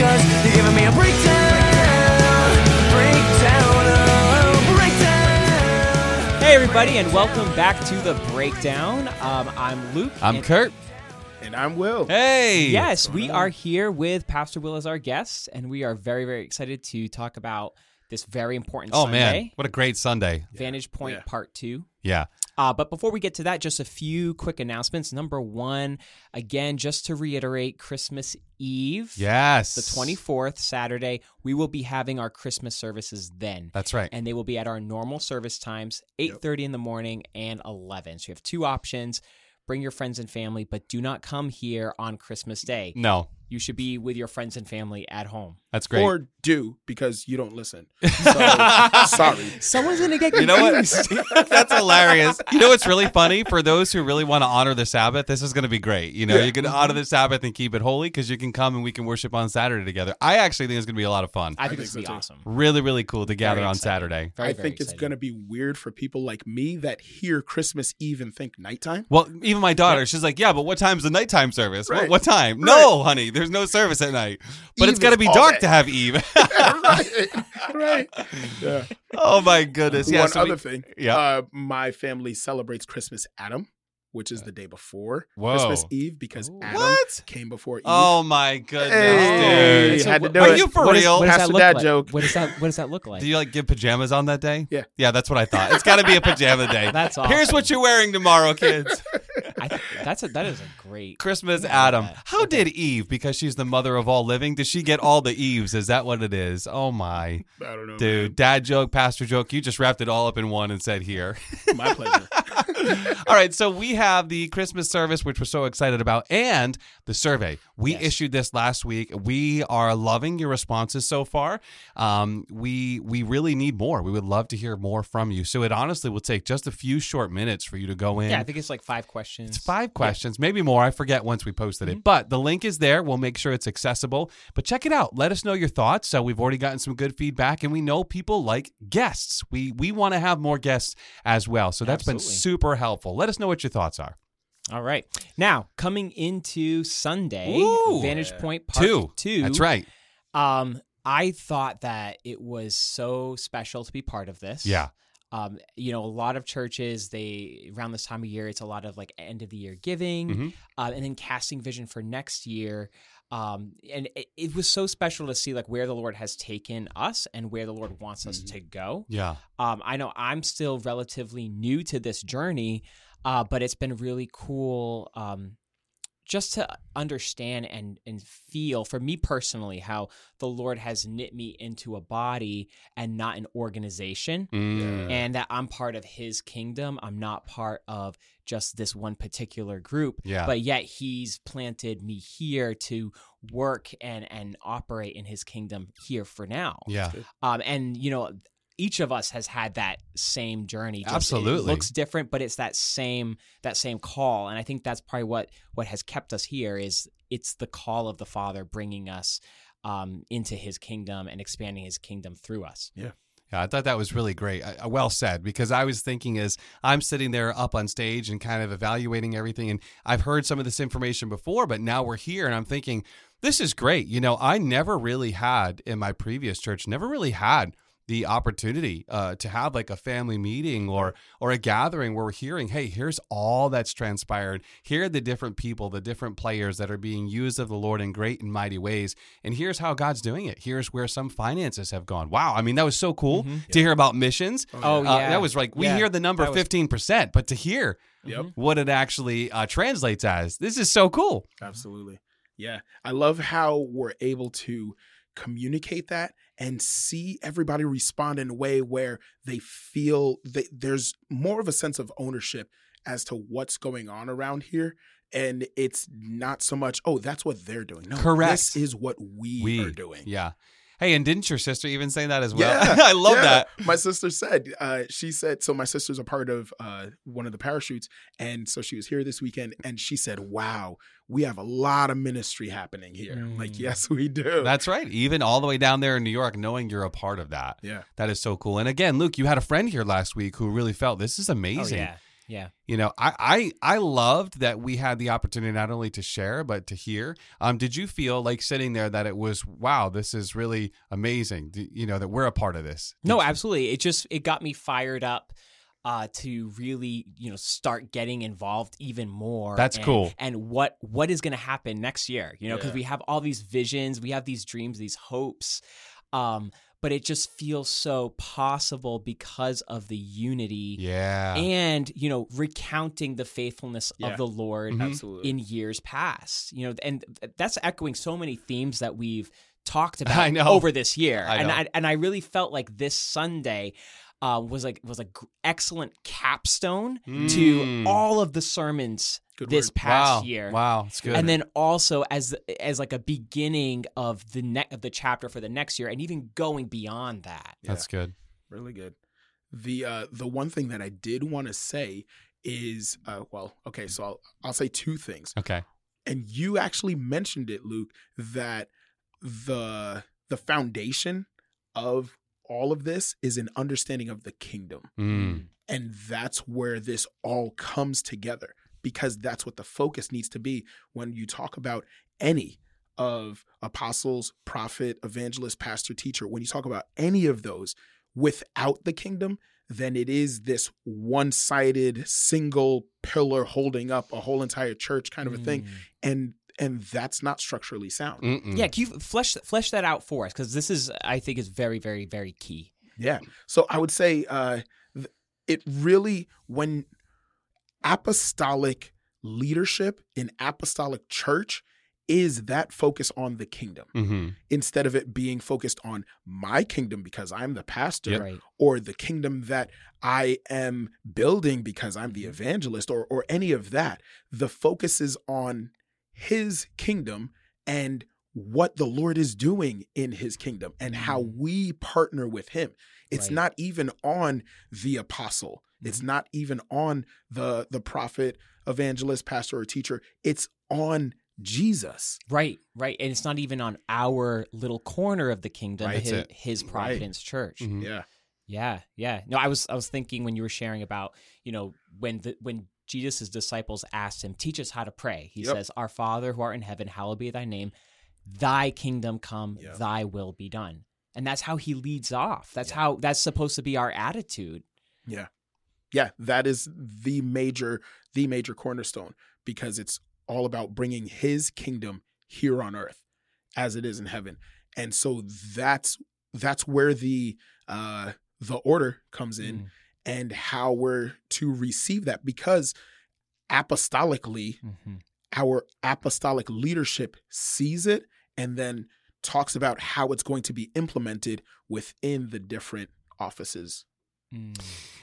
Cause you're giving me a breakdown, breakdown, oh, breakdown. Hey, everybody, and welcome back to the breakdown. Um, I'm Luke. I'm and- Kurt. And I'm Will. Hey. Yes, we are here with Pastor Will as our guest, and we are very, very excited to talk about this very important Oh Sunday, man, what a great Sunday. Vantage Point Yeah. Part 2. Yeah. Uh, but before we get to that, just a few quick announcements. Number one, again, just to reiterate, Christmas Eve, Yes. the 24th, Saturday, we will be having our Christmas services then. That's right. and they will be at our normal service times 8.30 in the morning and 11 so you have two options bring your friends and family but do not come here on christmas day no, you should be with your friends and family at home that's great. Or do because you don't listen. So sorry. someone's gonna get you know what? That's hilarious. You know what's really funny? For those who really want to honor the Sabbath, this is going to be great. You know, Yeah. you can honor the Sabbath and keep it holy because you can come and we can worship on Saturday together. I actually think it's going to be a lot of fun. i think think it's gonna be so, too. awesome Really, really cool to gather Very on exciting. Saturday. very, I very think it's going to be weird for people like me that hear Christmas Eve and think nighttime. Well, even my daughter, she's like, "Yeah, but what time's the nighttime service? Right. what time? No, honey, there's no service at night. But Eve it's got to be dark day. to have Eve." right. Right. Yeah. oh my goodness! Yeah. One so we- other thing. Yeah. Uh, my family celebrates Christmas Adam, which is the day before Whoa. Christmas Eve because Adam What? came before Eve. Oh my goodness, Hey. dude! had to what- do Are it. you for what is- real? what does Pastor Dad like? joke. what does that what does that look like Do you like give pajamas on that day? Yeah. Yeah, that's what I thought. It's got to be a pajama day. That's awesome. Here's what you're wearing tomorrow, kids. I th- that's a that is a great Christmas Adam. love that. How did Eve, because she's the mother of all living, does she get all the Eves? Is that what it is? Oh my. I don't know. Dude, dad joke, pastor joke. You just wrapped it all up in one and said here. My pleasure. All right, so we have the Christmas service, which we're so excited about, and the survey. We Yes. issued this last week. We are loving your responses so far. Um, we we really need more. We would love to hear more from you. So it honestly will take just a few short minutes for you to go in. yeah i think it's like five questions It's five questions, maybe more. I forget once we posted it. But the link is there. We'll make sure it's accessible. But check it out. Let us know your thoughts. So we've already gotten some good feedback, and we know people like guests. We we want to have more guests as well. So that's been Absolutely. Super helpful. Let us know what your thoughts are. all right now coming into sunday Ooh. vantage point part Two. two That's right. Um, I thought that it was so special to be part of this. Yeah. Um, you know, a lot of churches, they around this time of year, it's a lot of like end of the year giving, Mhm. uh, and then casting vision for next year. Um, and it, it was so special to see like where the Lord has taken us and where the Lord wants us to go. Yeah. Um, I know I'm still relatively new to this journey, uh, but it's been really cool um, just to understand and and feel for me personally how the Lord has knit me into a body and not an organization. Mm. And that I'm part of his kingdom. I'm not part of just this one particular group. Yeah. But yet he's planted me here to work and and operate in his kingdom here for now. Yeah. Um, and you know, each of us has had that same journey. Just, Absolutely. it looks different, but it's that same that same call. And I think that's probably what what has kept us here is it's the call of the Father bringing us um, into His kingdom and expanding His kingdom through us. Yeah, I thought that was really great. Uh, well said, because I was thinking as I'm sitting there up on stage and kind of evaluating everything, and I've heard some of this information before, but now we're here, and I'm thinking, this is great. You know, I never really had in my previous church, never really had the opportunity uh, to have like a family meeting or or a gathering where we're hearing, hey, here's all that's transpired. Here are the different people, the different players that are being used of the Lord in great and mighty ways, and here's how God's doing it. Here's where some finances have gone. Wow, I mean that was so cool to hear about missions. Oh, Uh, yeah. that was like we Yeah, hear the number was- fifteen percent, but to hear Yep. what it actually uh, translates as, this is so cool. Absolutely. Yeah. I love how we're able to communicate that and see everybody respond in a way where they feel that there's more of a sense of ownership as to what's going on around here. And it's not so much, oh, that's what they're doing. No, Correct. This is what we, We are doing. Yeah. Hey, and didn't your sister even say that as well? Yeah, I love yeah. that. My sister said, uh, she said, so my sister's a part of uh, one of the parachutes. And so she was here this weekend and she said, wow, we have a lot of ministry happening here. I'm like, Mm. yes, we do. That's right. Even all the way down there in New York, knowing you're a part of that. yeah. That is so cool. And again, Luke, you had a friend here last week who really felt this is Oh amazing. yeah. Yeah. You know, I, I I loved that we had the opportunity not only to share but to hear. Um, did you feel like sitting there that it was wow, this is really amazing? You know that we're a part of this. Did No, you- absolutely. It just it got me fired up uh, to really you know start getting involved even more. That's and- cool. And what what is going to happen next year? You know, because Yeah. we have all these visions, we have these dreams, these hopes. Um, but it just feels so possible because of the unity Yeah. and you know recounting the faithfulness Yeah. of the Lord Mhm. Absolutely. in years past. You know, and that's echoing so many themes that we've talked about I know. over this year. I and know. I and I really felt like this Sunday uh, was like was a gr- excellent capstone to Mm. all of the sermons Good this word. past wow. year. Wow, it's good. And then also as as like a beginning of the ne- of the chapter for the next year, and even going beyond that. that's good. really good. The uh the one thing that I did want to say is uh well, okay, so I'll I'll say two things. Okay. And you actually mentioned it, Luke, that the the foundation of all of this is an understanding of the kingdom. Mm. And that's where this all comes together because that's what the focus needs to be when you talk about any of apostles, prophet, evangelist, pastor, teacher. When you talk about any of those without the kingdom, then it is this one sided single pillar holding up a whole entire church kind of a thing. Mm. And and that's not structurally sound. Mm-mm. Yeah, can you flesh flesh that out for us? Because this is, I think, is very, very, very key. Yeah. So I would say uh, it really, when apostolic leadership in apostolic church is that focus on the kingdom Mhm. instead of it being focused on my kingdom because I'm the pastor Right. or the kingdom that I am building because I'm the evangelist or or any of that. The focus is on his kingdom and what the Lord is doing in his kingdom and how we partner with him. It's Right. not even on the apostle. It's not even on the the prophet, evangelist, pastor or teacher. It's on Jesus. Right, right. And it's not even on our little corner of the kingdom, Right. his, That's it. his Right. Providence Church. Mhm. Yeah. Yeah, yeah. No, I was I was thinking when you were sharing about, you know, when the when Jesus' disciples asked him, Teach us how to pray. He Yep. says, Our Father who art in heaven, hallowed be thy name, thy kingdom come, Yeah. thy will be done. And that's how he leads off. That's Yeah. how that's supposed to be our attitude. Yeah. Yeah that is the major the major cornerstone because it's all about bringing his kingdom here on earth as it is in heaven and so that's that's where the uh the order comes in Mm. And how we're to receive that because apostolically Mhm. our apostolic leadership sees it and then talks about how it's going to be implemented within the different offices Mm.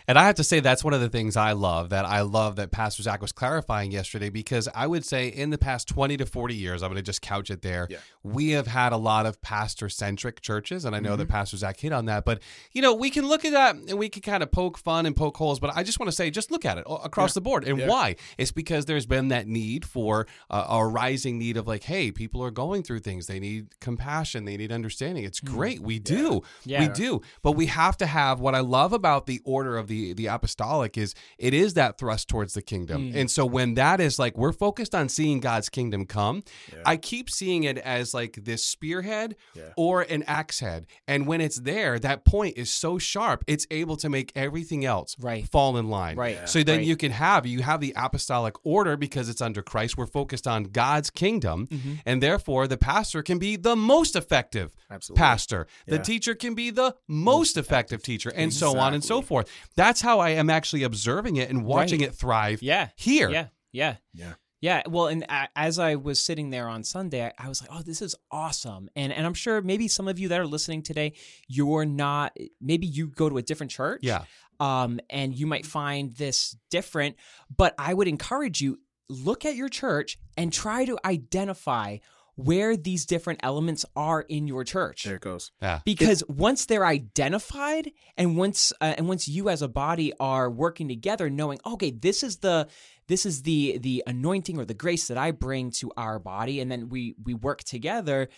And I have to say that's one of the things I love that I love that Pastor Zach was clarifying yesterday because I would say in the past 20 to 40 years, I'm going to just couch it there. Yeah. We have had a lot of pastor centric churches. And I know that Pastor Zach hit on that. But, you know, we can look at that and we can kind of poke fun and poke holes. But I just want to say, just look at it across Yeah. the board. And Yeah. why? It's because there's been that need for uh, a rising need of like, hey, people are going through things. They need compassion. They need understanding. It's great. We do. We do. But we have to have what I love about the order of the the apostolic is it is that thrust towards the kingdom. Mm. And so when that is like we're focused on seeing God's kingdom come, Yeah. I keep seeing it as like this spearhead Yeah. or an axe head. And when it's there, that point is so sharp, it's able to make everything else Right. fall in line. Right. Yeah. So then Right. you can have you have the apostolic order because it's under Christ. We're focused on God's kingdom, Mm-hmm. and therefore the pastor can be the most effective Absolutely. pastor. The Yeah. teacher can be the most effective teacher, and so on and so forth. That's how I am actually observing it and watching Right. it thrive Yeah. here. Yeah. Yeah. Yeah. Yeah, well, and as I was sitting there on Sunday, I, I was like, "Oh, this is awesome!" And and I'm sure maybe some of you that are listening today, you're not. Maybe you go to a different church, Yeah. um, and you might find this different. But I would encourage you look at your church and try to identify where these different elements are in your church There it goes. Yeah. because once they're identified and once uh, and once you as a body are working together knowing okay this is the this is the the anointing or the grace that I bring to our body and then we we work together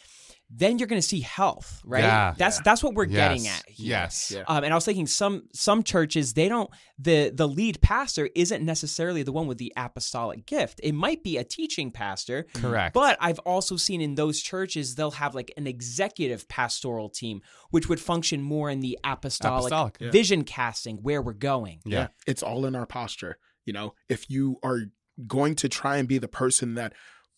then you're going to see health, right? Yeah. That's Yeah. that's what we're getting at. Here. Yes. Yeah. Um, and I was thinking some some churches they don't the the lead pastor isn't necessarily the one with the apostolic gift. It might be a teaching pastor, Correct. but I've also seen in those churches they'll have like an executive pastoral team, which would function more in the apostolic, Apostolic, yeah. vision casting where we're going. Yeah. It's all in our posture. You know, if you are going to try and be the person that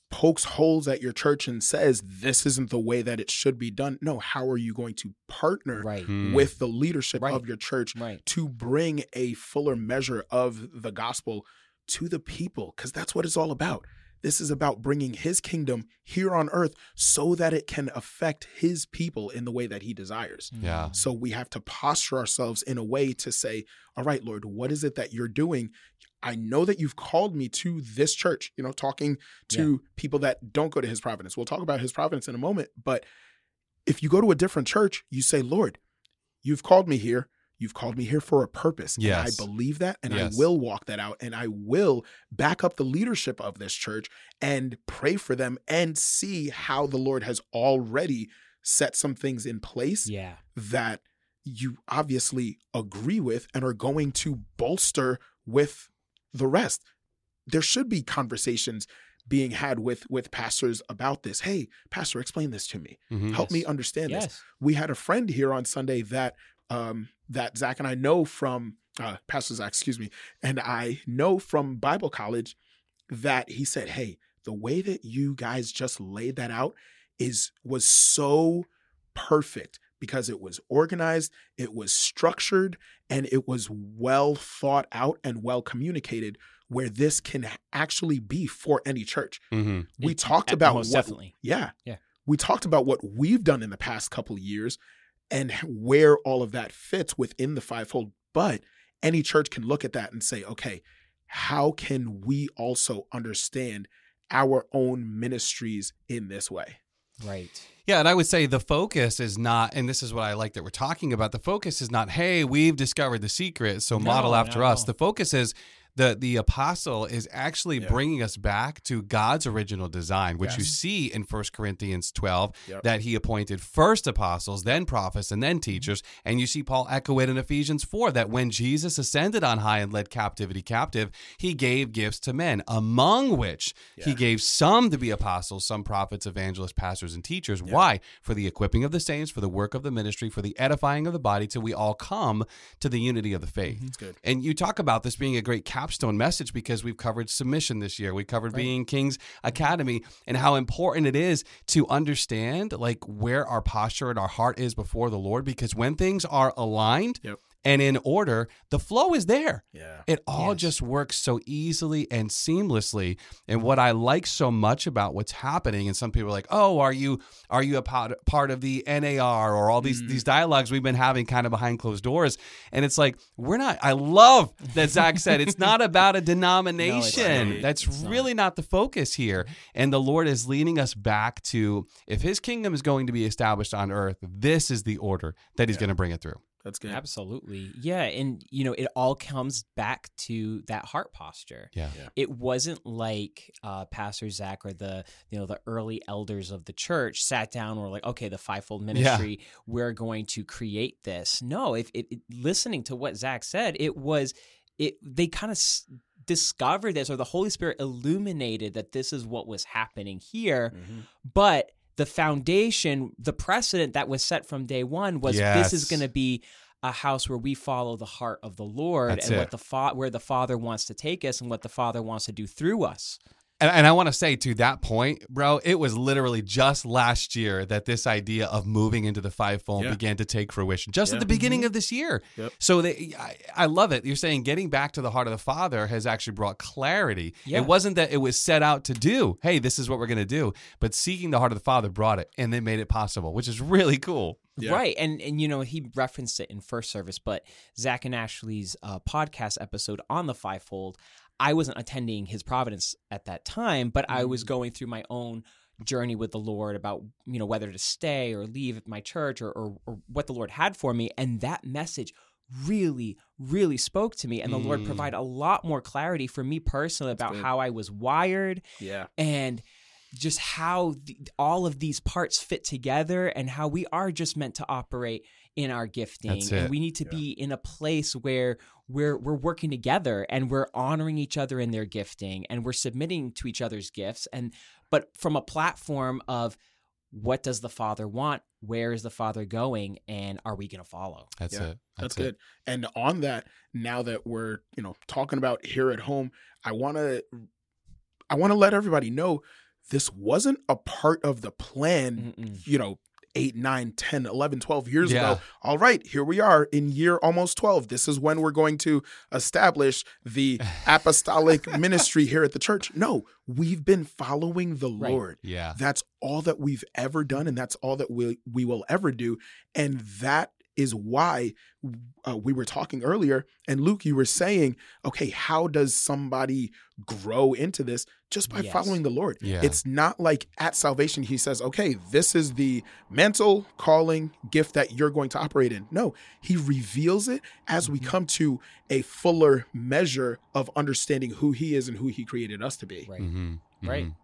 pokes holes at your church and says this isn't the way that it should be done, no, how are you going to partner Right. Hmm. with the leadership Right. of your church Right. to bring a fuller measure of the gospel to the people? Because that's what it's all about. This is about bringing his kingdom here on earth so that it can affect his people in the way that he desires. Yeah. So we have to posture ourselves in a way to say, All right, Lord, what is it that you're doing? I know that you've called me to this church, you know, talking to people that don't go to his providence. We'll talk about his providence in a moment. But if you go to a different church, you say, Lord, you've called me here. You've called me here for a purpose. Yes. And I believe that and Yes. I will walk that out and I will back up the leadership of this church and pray for them and see how the Lord has already set some things in place Yeah. that you obviously agree with and are going to bolster with the rest. There should be conversations being had with with pastors about this. Hey, pastor, explain this to me. Mhm. Help me Yes. understand this. We had a friend here on Sunday that um that Zach and I know from uh Pastor Zach, excuse me, and I know from Bible college that he said, Hey, the way that you guys just laid that out is was so perfect because it was organized, it was structured, and it was well thought out and well communicated where this can actually be for any church. Mhm. We It- talked uh, about what, definitely. yeah. Yeah. We talked about what we've done in the past couple of years and where all of that fits within the fivefold. But any church can look at that and say, okay, how can we also understand our own ministries in this way? Right. Yeah, and I would say the focus is not, and this is what I like that we're talking about. The focus is not, hey, we've discovered the secret, so No, model after no. us. The focus is the the apostle is actually Yeah. bringing us back to God's original design, which you see in 1 Corinthians 12, Yep. that he appointed first apostles, then prophets, and then teachers. And you see Paul echo it in Ephesians 4 that when Jesus ascended on high and led captivity captive, he gave gifts to men, among which he gave some to be apostles, some prophets, evangelists, pastors, and teachers. Why? For the equipping of the saints, for the work of the ministry, for the edifying of the body, till we all come to the unity of the faith. Mm-hmm. That's good. And you talk about this being a great capstone message because we've covered submission this year. We covered being King's Academy and how important it is to understand like where our posture and our heart is before the Lord because when things are aligned Yep. And in order, the flow is there. Yeah. It all Yes. just works so easily and seamlessly. And what I like so much about what's happening, and some people are like, "Oh, are you are you a part, part of the NAR or all these these dialogues we've been having kind of behind closed doors?" And it's like we're not. I love that Zach said it's not about a denomination. not. That's It's not. really not the focus here. And the Lord is leading us back to if His kingdom is going to be established on earth, this is the order that He's Yeah. going to bring it through. That's good. Absolutely. Yeah. And, you know, it all comes back to that heart posture. Yeah. Yeah. It wasn't like uh, Pastor Zach or the, you know, the early elders of the church sat down and were like, okay, the fivefold ministry, we're going to create this. No, if it, it- listening to what Zach said, it was, it, they kind of s- discovered this or the Holy Spirit illuminated that this is what was happening here. Mhm. But the foundation, the precedent that was set from day one was this is going to be a house where we follow the heart of the Lord That's and it. what the fa- where the Father wants to take us and what the Father wants to do through us. And, and I want to say to that point, bro, it was literally just last year that this idea of moving into the fivefold Yeah. began to take fruition. Just Yeah. at the beginning of this year. Yep. So they, I, I love it. You're saying getting back to the heart of the Father has actually brought clarity. Yeah. It wasn't that it was set out to do. Hey, this is what we're going to do. But seeking the heart of the Father brought it, and they made it possible, which is really cool. Yeah. Right. And and you know, he referenced it in first service, but Zach and Ashley's uh, podcast episode on the fivefold, I wasn't attending his Providence at that time, but I was going through my own journey with the Lord about, you know, whether to stay or leave my church or, or, or what the Lord had for me. And that message really, really spoke to me. And the Lord Mm. provided a lot more clarity for me personally about how I was wired Yeah. and just how the, all of these parts fit together and how we are just meant to operate in our gifting and we need to be in a place where we're we're working together and we're honoring each other in their gifting and we're submitting to each other's gifts and but from a platform of what does the father want where is the father going and are we going to follow That's Yeah, it. That's, it. good. And on that, now that we're, you know, talking about here at home, I want to I want to let everybody know this wasn't a part of the plan, Mm-mm. you know, 8, 9, 10, 11, 12 years Yeah. ago. All right, here we are in year almost 12. This is when we're going to establish the apostolic ministry here at the church. No, we've been following the Right. Lord. Yeah. That's all that we've ever done, and that's all that we we will ever do. And that is why uh, we were talking earlier. And Luke, you were saying, okay, how does somebody grow into this? Just by Yes. following the Lord. Yeah. It's not like at salvation, he says, okay, this is the mental calling gift that you're going to operate in. No, he reveals it as we Mhm. come to a fuller measure of understanding who he is and who he created us to be. right Mhm, right mhm.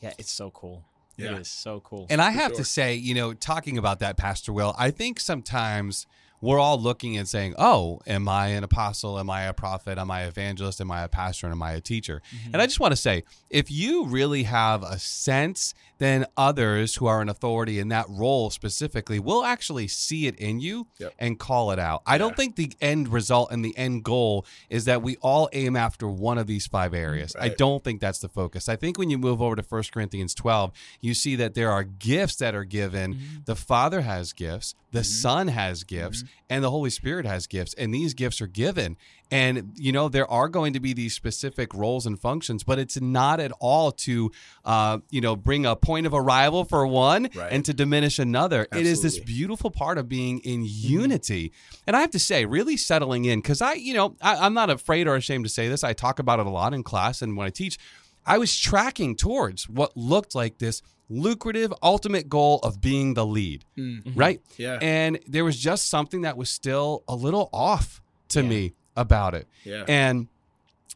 yeah it's so cool Yeah. it is so cool And I have sure. to say, you know, talking about that, Pastor Will, I think sometimes we're all looking and saying, "Oh, am I an apostle? Am I a prophet? Am I an evangelist? Am I a pastor? And am I a teacher?" Mm-hmm. And I just want to say, if you really have a sense, then others who are in authority in that role specifically will actually see it in you Yep. and call it out. I don't think the end result and the end goal is that we all aim after one of these five areas. I don't think that's the focus. I think when you move over to 1 Corinthians 12, you see that there are gifts that are given. The Father has gifts, the mm-hmm. Son has gifts, mm-hmm. and the Holy Spirit has gifts. And these gifts are given. And, you know, there are going to be these specific roles and functions, but it's not at all to, uh, you know, bring a point of arrival for one Right. and to diminish another. It is this beautiful part of being in mm-hmm. unity. And I have to say, really settling in, because I, you know, I, I'm not afraid or ashamed to say this. I talk about it a lot in class and when I teach. I was tracking towards what looked like this lucrative ultimate goal of being the lead, Mm. right? Yeah. And there was just something that was still a little off to Yeah. me about it. Yeah. And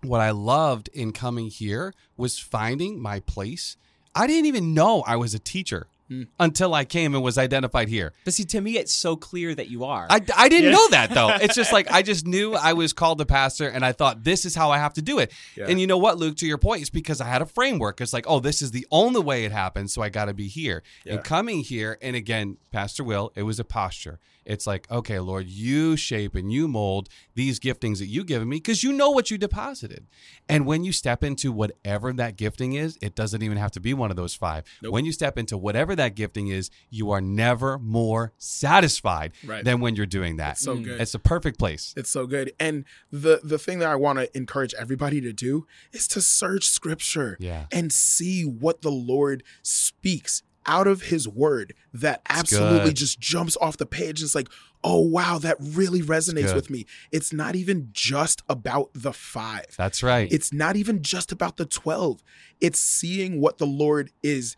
what I loved in coming here was finding my place. I didn't even know I was a teacher Hmm. until I came and was identified here. but see to me it's so clear that you are I, I didn't Yeah. know that though. It's just like I just knew I was called the pastor and I thought this is how I have to do it. Yeah. And you know what, Luke, to your point, it's because I had a framework. It's like, oh, this is the only way it happens, so I got to be here. Yeah. And coming here, and again, Pastor Will, it was a posture. It's like, okay, Lord, you shape and you mold these giftings that you've given me because you know what you deposited. And when you step into whatever that gifting is, it doesn't even have to be one of those five. Nope. When you step into whatever that gifting is, you are never more satisfied Right. than when you're doing that. so Mm. good. It's a perfect place. It's so good. And the the thing that I want to encourage everybody to do is to search scripture Yeah. and see what the Lord speaks out of his word that absolutely just jumps off the page. It's like, oh wow, that really resonates with me. It's not even just about the five. That's right. It's not even just about the 12. It's seeing what the Lord is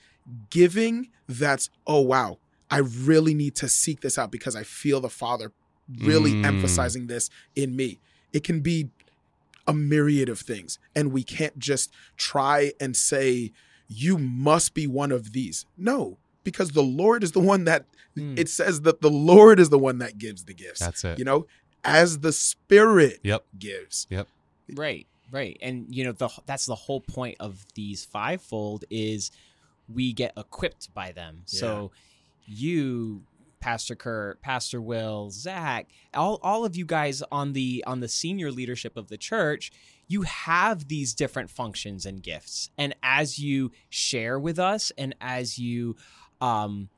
giving that's, oh, wow, I really need to seek this out because I feel the Father really Mm. emphasizing this in me. It can be a myriad of things. And we can't just try and say, you must be one of these. No, because the Lord is the one that, Mm. it says that the Lord is the one that gives the gifts. That's it. You know, as the Spirit Yep. gives. Yep. Right, right, and you know the that's the whole point of these fivefold is we get equipped by them. So you, Pastor Kurt, Pastor Will, Zach, all all of you guys on the on the senior leadership of the church, you have these different functions and gifts, and as you share with us, and as you, um,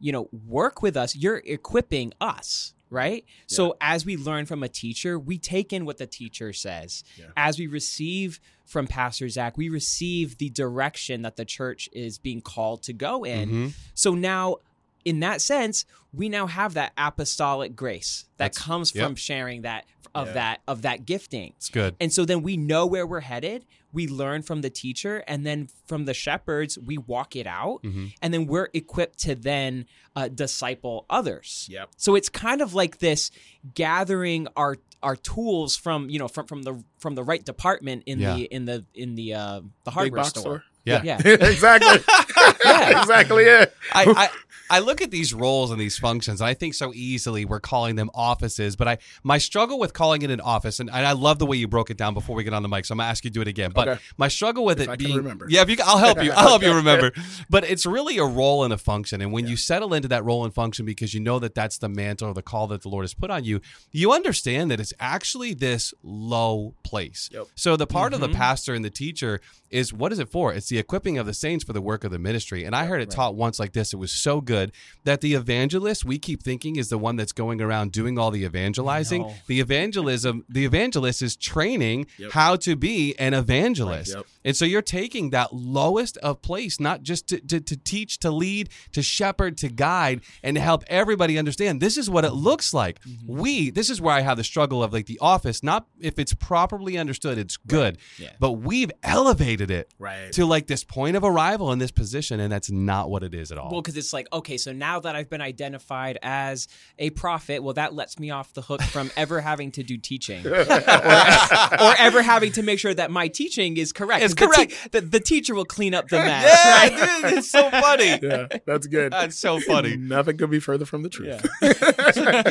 you know, work with us, you're equipping us. Right. So as we learn from a teacher, we take in what the teacher says. Yeah. As we receive from Pastor Zach, we receive the direction that the church is being called to go in. Mhm. So now, in that sense, we now have that apostolic grace that That's- comes yep. from sharing that of Yeah. that of that gifting. It's good. And so then we know where we're headed. We learn from the teacher, and then from the shepherds, we walk it out, Mhm. and then we're equipped to then uh, disciple others. Yep. So it's kind of like this gathering our our tools from you know from from the from the right department in Yeah. the in the in the uh, the Big hardware box store. store. Yeah. Yeah. exactly. Yeah. exactly it. I, I I look at these roles and these functions, and I think so easily we're calling them offices. But I my struggle with calling it an office, and, and I love the way you broke it down before we get on the mic. So I'm gonna ask you to do it again. But Okay. my struggle with If it I can being remember. yeah, if you, I'll help you. I'll help you remember. But it's really a role and a function, and when you settle into that role and function because you know that that's the mantle or the call that the Lord has put on you, you understand that it's actually this low place. Yep. So the part Mm-hmm. of the pastor and the teacher is what is it for? It's the equipping of the saints for the work of the ministry. And I heard it taught once like this. It was so good that the evangelist we keep thinking is the one that's going around doing all the evangelizing. No. The evangelism, the evangelist is training Yep. how to be an evangelist. Right, yep. And so you're taking that lowest of place, not just to, to, to teach, to lead, to shepherd, to guide, and to help everybody understand this is what it looks like. Mm-hmm. We, this is where I have the struggle of like the office, not if it's properly understood, it's good. Yeah. But we've elevated it Right. to like this point of arrival in this position, and that's not what it is at all. Well, because it's like, okay, so now that I've been identified as a prophet, well, that lets me off the hook from ever having to do teaching or, or ever having to make sure that my teaching is correct. It's 'Cause the te- correct. the, the teacher will clean up the mess, yeah, right? dude, it's so funny. Yeah, that's good. That's so funny. Nothing could be further from the truth.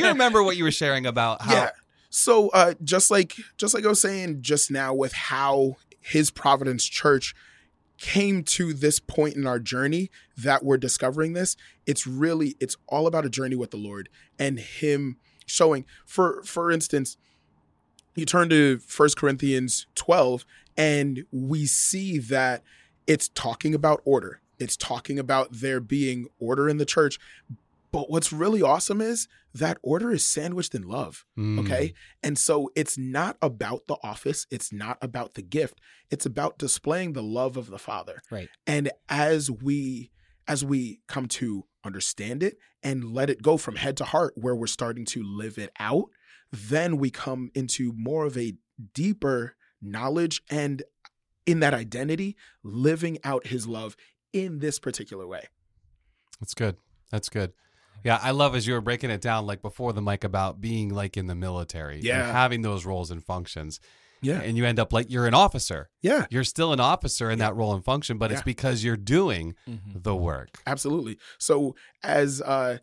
you remember what you were sharing about how yeah. So uh just like just like I was saying just now with how his Providence Church came to this point in our journey that we're discovering this, it's really it's all about a journey with the Lord and him showing for for instance, you turn to First Corinthians 12 and we see that it's talking about order. It's talking about there being order in the church. But what's really awesome is that order is sandwiched in love. Mm. Okay. And so it's not about the office, it's not about the gift. It's about displaying the love of the Father. Right. And as we as we come to understand it and let it go from head to heart where we're starting to live it out, then we come into more of a deeper knowledge and in that identity living out his love in this particular way. That's good. That's good. Yeah, I love as you were breaking it down, like before the mic, about being like in the military, and Yeah. having those roles and functions, Yeah. and you end up like you're an officer. Yeah. You're still an officer in that role and function, but it's because you're doing Mhm. the work. Absolutely. So as uh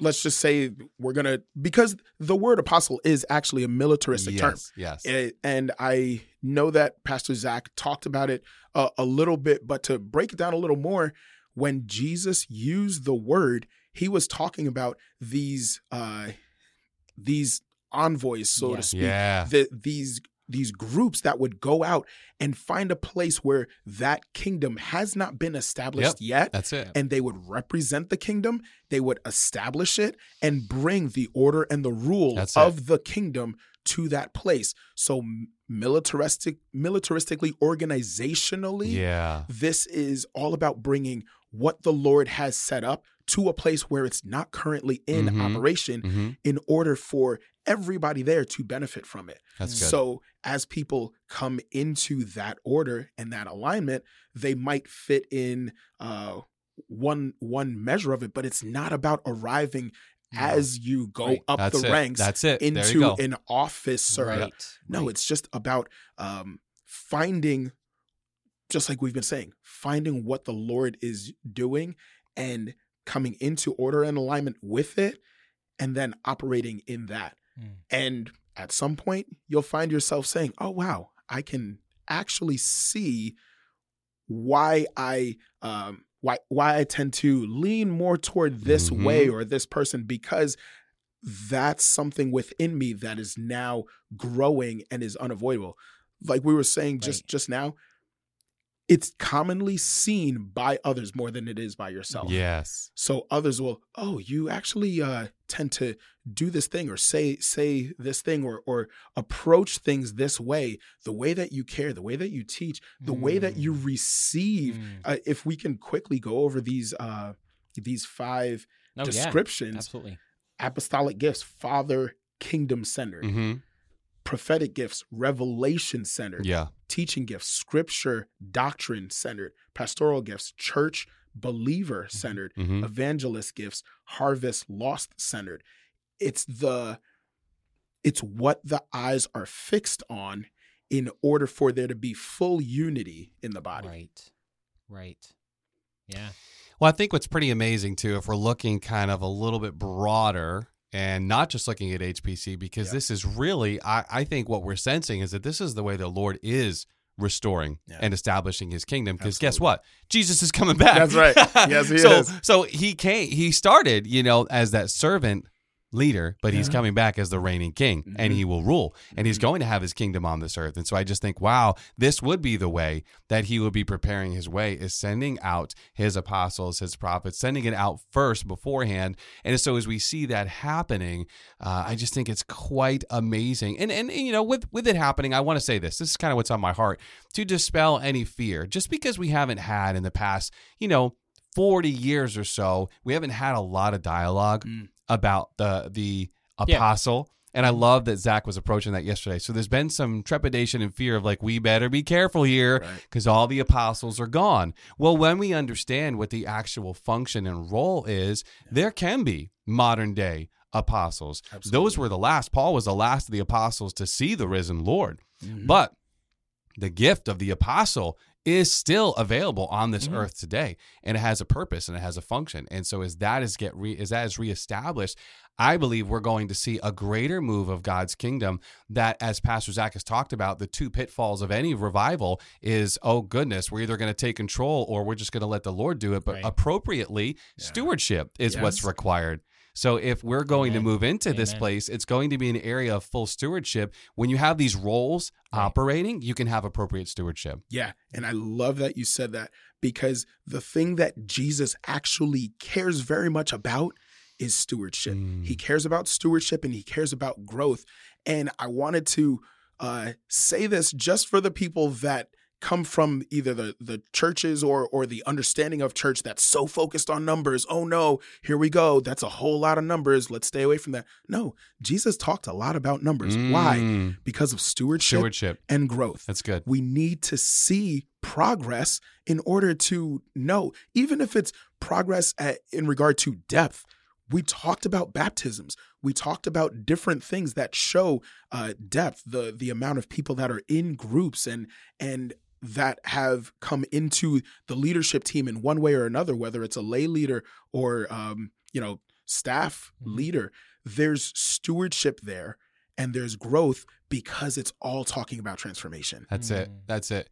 let's just say we're going to because the word apostle is actually a militaristic term. yes, yes. Eh, and I know that Pastor Zach talked about it uh, a little bit, but to break it down a little more, when Jesus used the word, he was talking about these uh, these envoys, so Yeah. to speak, yeah. the, these these groups that would go out and find a place where that kingdom has not been established yet That's it. and they would represent the kingdom they would establish it and bring the order and the rule That's it. of the kingdom to that place so militaristic militaristically organizationally Yeah. this is all about bringing what the lord has set up to a place where it's not currently in Mhm. operation hmm in order for everybody there to benefit from it so as people come into that order and that alignment, they might fit in uh, one one measure of it, but it's not about arriving as you go Right. up That's the it. ranks That's it. into an officer. Right. No, right. it's just about um, finding, just like we've been saying, finding what the Lord is doing and coming into order and alignment with it, and then operating in that. Mm. And at some point, you'll find yourself saying, "Oh wow, I can actually see why I um, why why I tend to lean more toward this Mhm. way or this person because." That's something within me that is now growing and is unavoidable. Like we were saying just Right. just now, it's commonly seen by others more than it is by yourself. yes. So others will, oh, you actually uh, tend to do this thing or say say this thing or or approach things this way. The way that you care, the way that you teach, the way that you receive. Mm. Uh, if we can quickly go over these uh, these five Oh, yeah. descriptions, Absolutely. apostolic gifts, Father, kingdom centered, hmm prophetic gifts, revelation centered, Yeah. Teaching gifts, scripture, doctrine centered, pastoral gifts, church, believer centered, hmm evangelist gifts, harvest, lost centered. It's the it's what the eyes are fixed on in order for there to be full unity in the body. Right. Right. Yeah. Well, I think what's pretty amazing too, if we're looking kind of a little bit broader and not just looking at HPC, because Yeah. this is really, I, I think what we're sensing is that this is the way the Lord is restoring Yeah. and establishing his kingdom. Because guess what? Jesus is coming back. That's right. Yes, he so, is. So he came, he started, you know, as that servant leader, but he's coming back as the reigning king and Mhm. he will rule and he's Mhm. going to have his kingdom on this earth. And so I just think, wow, this would be the way that he would be preparing his way is sending out his apostles, his prophets, sending it out first beforehand. And so as we see that happening, uh, I just think it's quite amazing. And, and, you know, with, with it happening, I want to say this, this is kind of what's on my heart to dispel any fear, just because we haven't had in the past, you know, 40 years or so, we haven't had a lot of dialogue Mm. About the the Yeah. apostle. And I love that Zach was approaching that yesterday. So there's been some trepidation and fear of like, we better be careful here Right. because all the apostles are gone. Well, when we understand what the actual function and role is, there can be modern day apostles. Those were the last. Paul was the last of the apostles to see the risen Lord. Mhm. But the gift of the apostle is still available on this Mhm. earth today and it has a purpose and it has a function and so as that is get re, as that is reestablished i believe we're going to see a greater move of god's kingdom that as pastor zach has talked about the two pitfalls of any revival is oh goodness we're either going to take control or we're just going to let the lord do it but Right. appropriately Yeah. stewardship is what's required so if we're going Amen. to move into this place, it's going to be an area of full stewardship. When you have these roles Right. operating, you can have appropriate stewardship. Yeah. And I love that you said that because the thing that Jesus actually cares very much about is stewardship. Mm. He cares about stewardship and he cares about growth. And I wanted to uh, say this just for the people that come from either the the churches or or the understanding of church that's so focused on numbers. Oh no, here we go. That's a whole lot of numbers. Let's stay away from that. No, Jesus talked a lot about numbers. Why? Mm. Because of stewardship, Stewardship. and growth That's good. we need to see progress in order to know, even if it's progress at, in regard to depth. We talked about baptisms. We talked about different things that show uh, depth, the the amount of people that are in groups and and that have come into the leadership team in one way or another, whether it's a lay leader or um, you know staff Mhm. leader. There's stewardship there, and there's growth because it's all talking about transformation. That's it. Mm. That's it.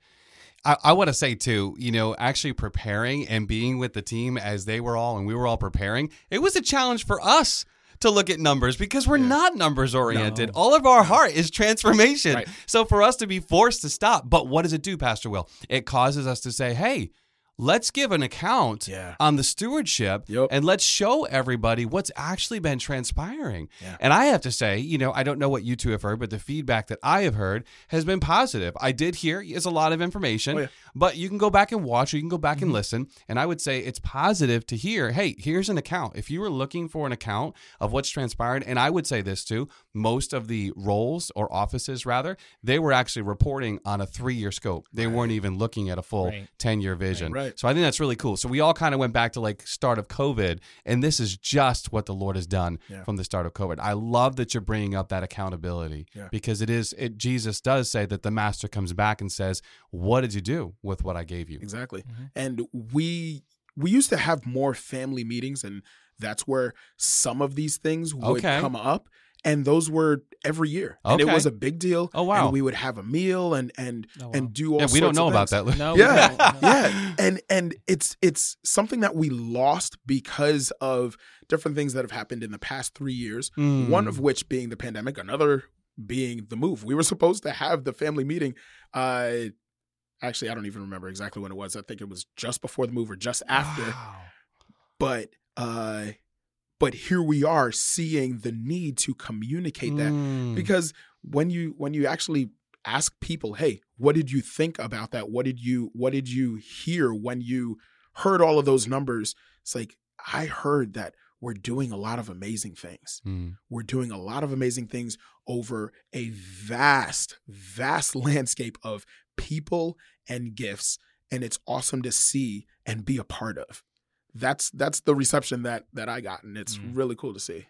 I, I want to say too, you know, actually preparing and being with the team as they were all and we were all preparing, it was a challenge for us to look at numbers because we're Yeah. not numbers oriented. No. All of our heart is transformation. Right. So for us to be forced to stop, but what does it do, Pastor Will? It causes us to say, hey, let's give an account Yeah. on the stewardship Yep. and let's show everybody what's actually been transpiring. Yeah. And I have to say, you know, I don't know what you two have heard, but the feedback that I have heard has been positive. I did hear is a lot of information, Oh, yeah. but you can go back and watch or you can go back Mm-hmm. and listen. And I would say it's positive to hear, hey, here's an account. If you were looking for an account of what's transpired, and I would say this too, most of the roles or offices rather, they were actually reporting on a three year scope. They Right. weren't even looking at a full Right. 10 year vision. Right, right. So I think that's really cool. So we all kind of went back to like start of COVID, and this is just what the Lord has done Yeah. from the start of COVID. I love that you're bringing up that accountability Yeah. because it is it. Jesus does say that the Master comes back and says, "What did you do with what I gave you?" Exactly. Mhm. And we we used to have more family meetings and that's where some of these things would Okay. come up and those were every year. And it was a big deal. Oh, wow. And we would have a meal and and Oh, wow. and do all Yeah, we don't know of about that. No, Yeah, we don't. yeah and and it's it's something that we lost because of different things that have happened in the past three years Mm. one of which being the pandemic another being the move we were supposed to have the family meeting uh actually i don't even remember exactly when it was i think it was just before the move or just after Wow. but uh but here we are seeing the need to communicate that. Mm. because when you when you actually ask people hey what did you think about that? What did you what did you hear when you heard all of those numbers? It's like i heard that we're doing a lot of amazing things. Mm. we're doing a lot of amazing things over a vast vast landscape of people and gifts and it's awesome to see and be a part of that's that's the reception that that i got and it's Mm. really cool to see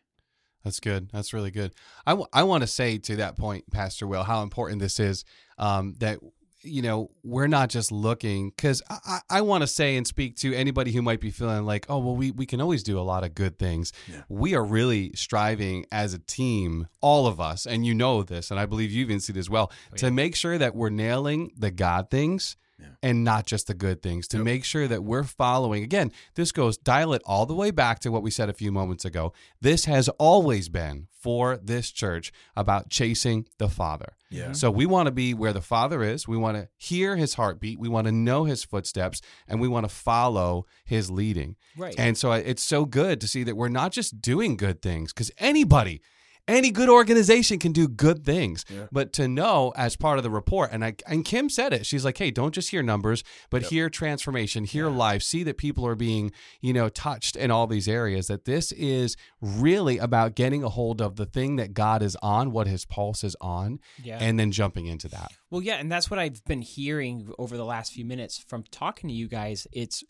That's good. That's really good. I, w- I want to say to that point, Pastor Will, how important this is um, that you know, we're not just looking because I, I, I want to say and speak to anybody who might be feeling like, oh, well, we, we can always do a lot of good things. Yeah. We are really striving as a team, all of us, and you know this, and I believe you've even seen it as well, Oh, to make sure that we're nailing the God things Yeah. and not just the good things, to Yep. make sure that we're following. Again, this goes dial it all the way back to what we said a few moments ago. This has always been for this church about chasing the Father. Yeah. So we want to be where the Father is. We want to hear his heartbeat. We want to know his footsteps and we want to follow his leading. Right. And so uh, it's so good to see that we're not just doing good things because anybody, any good organization can do good things. Yeah. But to know as part of the report, and I and Kim said it, she's like, hey, don't just hear numbers, but Yep. hear transformation, hear life, see that people are being, you know, touched in all these areas. That this is really about getting a hold of the thing that God is on, what his pulse is on, yeah. and then jumping into that. Well, yeah, and that's what I've been hearing over the last few minutes from talking to you guys. It's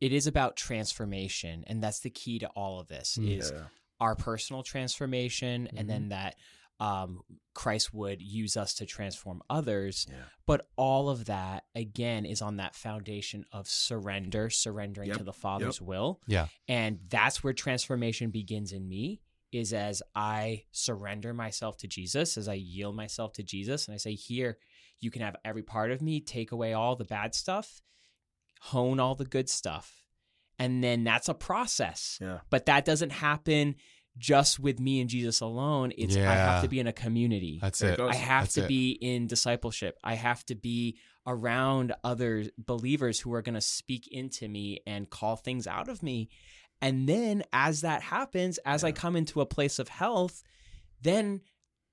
it is about transformation, and that's the key to all of this. Is Yeah. Our personal transformation, and then that um, Christ would use us to transform others. Yeah. But all of that again is on that foundation of surrender, surrendering Yep, to the Father's will. Yeah. And that's where transformation begins in me is as I surrender myself to Jesus, as I yield myself to Jesus and I say, "Here, you can have every part of me, take away all the bad stuff, hone all the good stuff." And then that's a process. Yeah. But that doesn't happen just with me and Jesus alone. It's I have to be in a community. That's it it. I have That's to it. be in discipleship. I have to be around other believers who are going to speak into me and call things out of me. And then as that happens, as I come into a place of health, then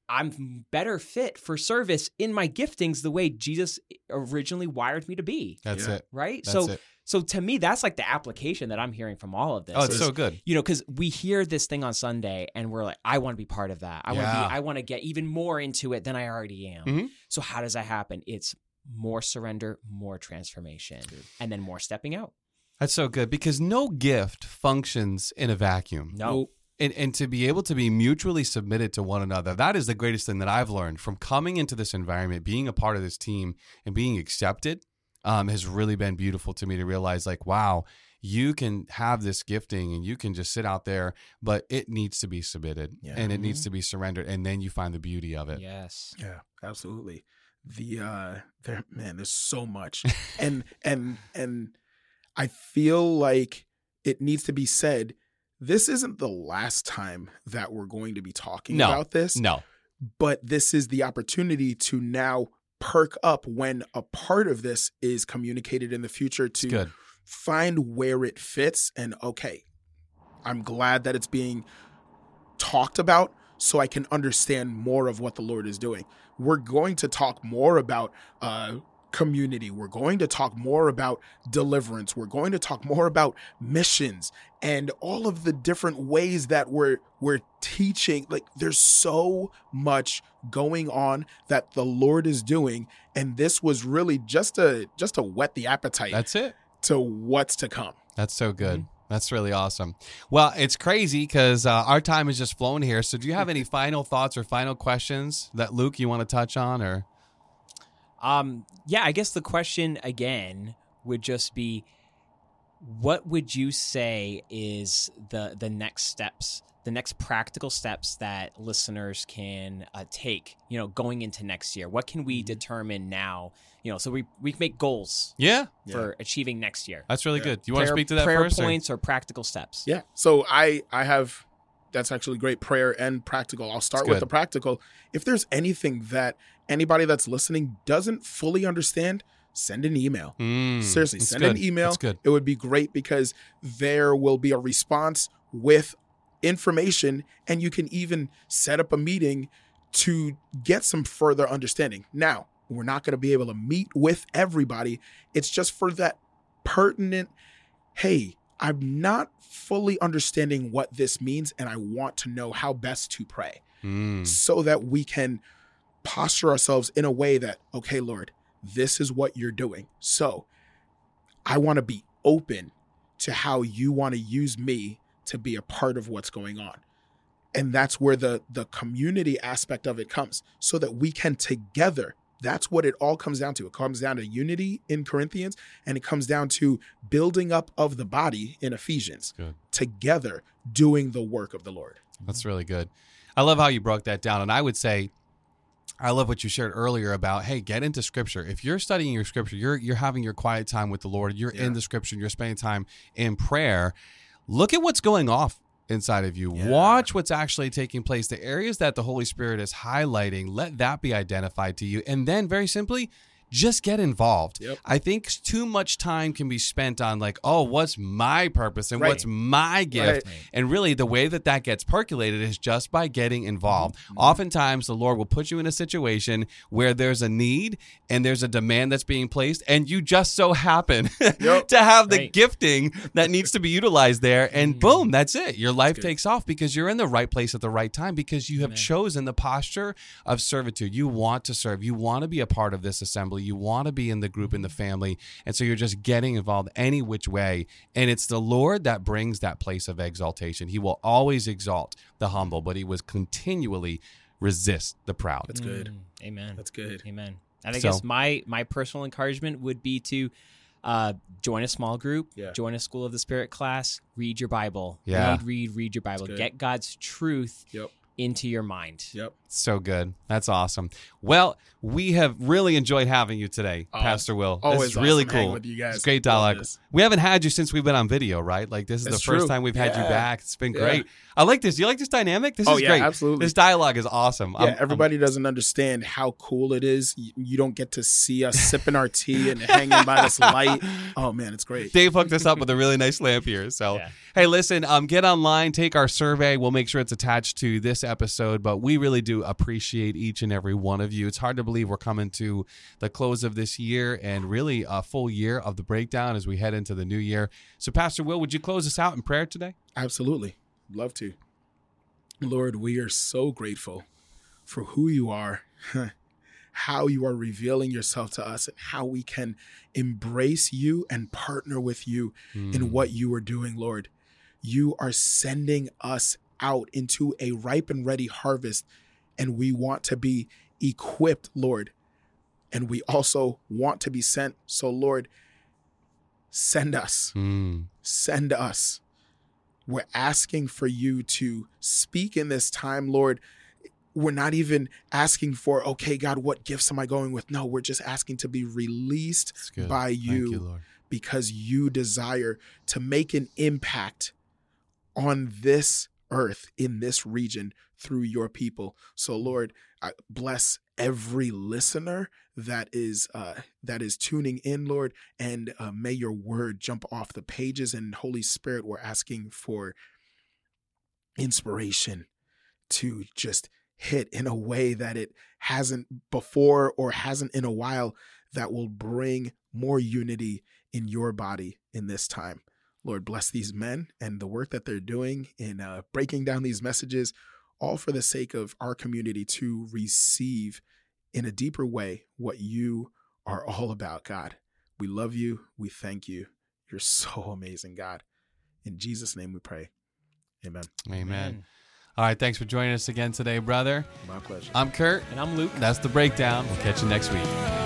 I'm better fit for service in my giftings the way Jesus originally wired me to be. That's Yeah. it. Right? That's so it. So to me that's like the application that I'm hearing from all of this. Oh, it's is- so good. you know, because we hear this thing on Sunday and we're like, I want to be part of that. I want to be, I want to get even more into it than I already am. Mhm. So how does that happen? It's more surrender, more transformation, and then more stepping out. That's so good because no gift functions in a vacuum. No, Nope. and and to be able to be mutually submitted to one another that is the greatest thing that i've learned from coming into this environment being a part of this team and being accepted um, has really been beautiful to me to realize like wow you can have this gifting and you can just sit out there but it needs to be submitted Yeah. and it needs to be surrendered and then you find the beauty of it yes, Yeah, absolutely. The uh there man, there's so much. and and and I feel like it needs to be said this isn't the last time that we're going to be talking No. about this, no but this is the opportunity to now perk up when a part of this is communicated in the future to find where it fits and okay i'm glad that it's being talked about so i can understand more of what the lord is doing. We're going to talk more about uh community we're going to talk more about deliverance we're going to talk more about missions and all of the different ways that we're we're teaching like there's so much going on that the lord is doing and this was really just to just to whet the appetite that's it to what's to come. That's so good. That's really awesome. Well, it's crazy because uh, our time is just flown here. So, do you have any final thoughts or final questions that Luke you want to touch on, or um, yeah. I guess the question again would just be, what would you say is the the next steps, the next practical steps that listeners can uh, take? You know, going into next year, what can we determine now? You know, so we we make goals yeah, for achieving next year. that's really Yeah. good. Do you want to speak to that prayer first? or- points or? practical steps. Yeah. So I I have that's actually great prayer and practical. I'll start with the practical. If there's anything that anybody that's listening doesn't fully understand, send an email. Mm, Seriously, send good. an email. That's good. It would be great because there will be a response with information and you can even set up a meeting to get some further understanding. Now, we're not going to be able to meet with everybody. It's just for that pertinent, hey, I'm not fully understanding what this means and I want to know how best to pray Mm, so that we can posture ourselves in a way that, okay, Lord, this is what you're doing. So I want to be open to how you want to use me to be a part of what's going on. And that's where the the community aspect of it comes so that we can together That's what it all comes down to. It comes down to unity in Corinthians and it comes down to building up of the body in Ephesians Good. together doing the work of the Lord. That's really good. I love how you broke that down. And I would say, I love what you shared earlier about, hey, get into scripture. If you're studying your scripture, you're you're having your quiet time with the Lord, you're Yeah. in the scripture, you're spending time in prayer, look at what's going off inside of you. Yeah. Watch what's actually taking place. The areas that the Holy Spirit is highlighting, let that be identified to you. And then very simply, just get involved. Yep. I think too much time can be spent on like, oh, what's my purpose and Right. what's my gift? Right. And really, the way that that gets percolated is just by getting involved. Mm-hmm. Oftentimes, the Lord will put you in a situation where there's a need and there's a demand that's being placed, and you just so happen Yep. to have the Right. gifting that needs to be utilized there. And Mm. boom, that's it. Your life takes off because you're in the right place at the right time because you have Amen. chosen the posture of servitude. You want to serve, you want to be a part of this assembly, you want to be in the group, in the family. And so you're just getting involved any which way. And it's the Lord that brings that place of exaltation. He will always exalt the humble, but he was continually resist the proud. That's good. Mm, amen. That's good. Amen. And I So- guess my my personal encouragement would be to uh, join a small group, Yeah. join a School of the Spirit class, read your Bible. Yeah. Read, read, read your Bible. Get God's truth Yep. into your mind. Yep. So good. That's awesome. Well, we have really enjoyed having you today, Oh, Pastor Will. always this is really awesome cool. with you guys. It's great dialogue. this. We haven't had you since we've been on video, right? Like this is It's the first true. time we've had you back. It's been Yeah. great. I like this. You like this dynamic? This Oh, is yeah, great. absolutely. This dialogue is awesome. Yeah, I'm- I'm- everybody doesn't understand how cool it is. You, you don't get to see us sipping our tea and hanging by this light. Oh man, it's great. Dave hooked us up with a really nice lamp here. So, Yeah. hey, listen, um, get online, take our survey. We'll make sure it's attached to this episode. But we really do appreciate each and every one of you. It's hard to believe we're coming to the close of this year and really a full year of the breakdown as we head into the new year. So, Pastor Will, would you close us out in prayer today? Absolutely. Love to. Lord, we are so grateful for who you are, how you are revealing yourself to us, and how we can embrace you and partner with you Hmm. in what you are doing, Lord. You are sending us out into a ripe and ready harvest, and we want to be equipped, Lord. And we also want to be sent. So, Lord, send us Hmm. send us. We're asking for you to speak in this time, Lord. We're not even asking for, okay, God, what gifts am I going with? No, we're just asking to be released by you, you, Lord. because you desire to make an impact on this earth, in this region, through your people. So, Lord, I bless every listener that is uh, that is tuning in, Lord, and uh, may your word jump off the pages. And Holy Spirit, we're asking for inspiration to just hit in a way that it hasn't before or hasn't in a while that will bring more unity in your body in this time. Lord, bless these men and the work that they're doing in uh, breaking down these messages, all for the sake of our community to receive in a deeper way what you are all about, God. We love you. We thank you. You're so amazing, God. In Jesus' name we pray. Amen. Amen. All right. Thanks for joining us again today, brother. My pleasure. I'm Kurt. And I'm Luke. That's the breakdown. We'll catch you next week.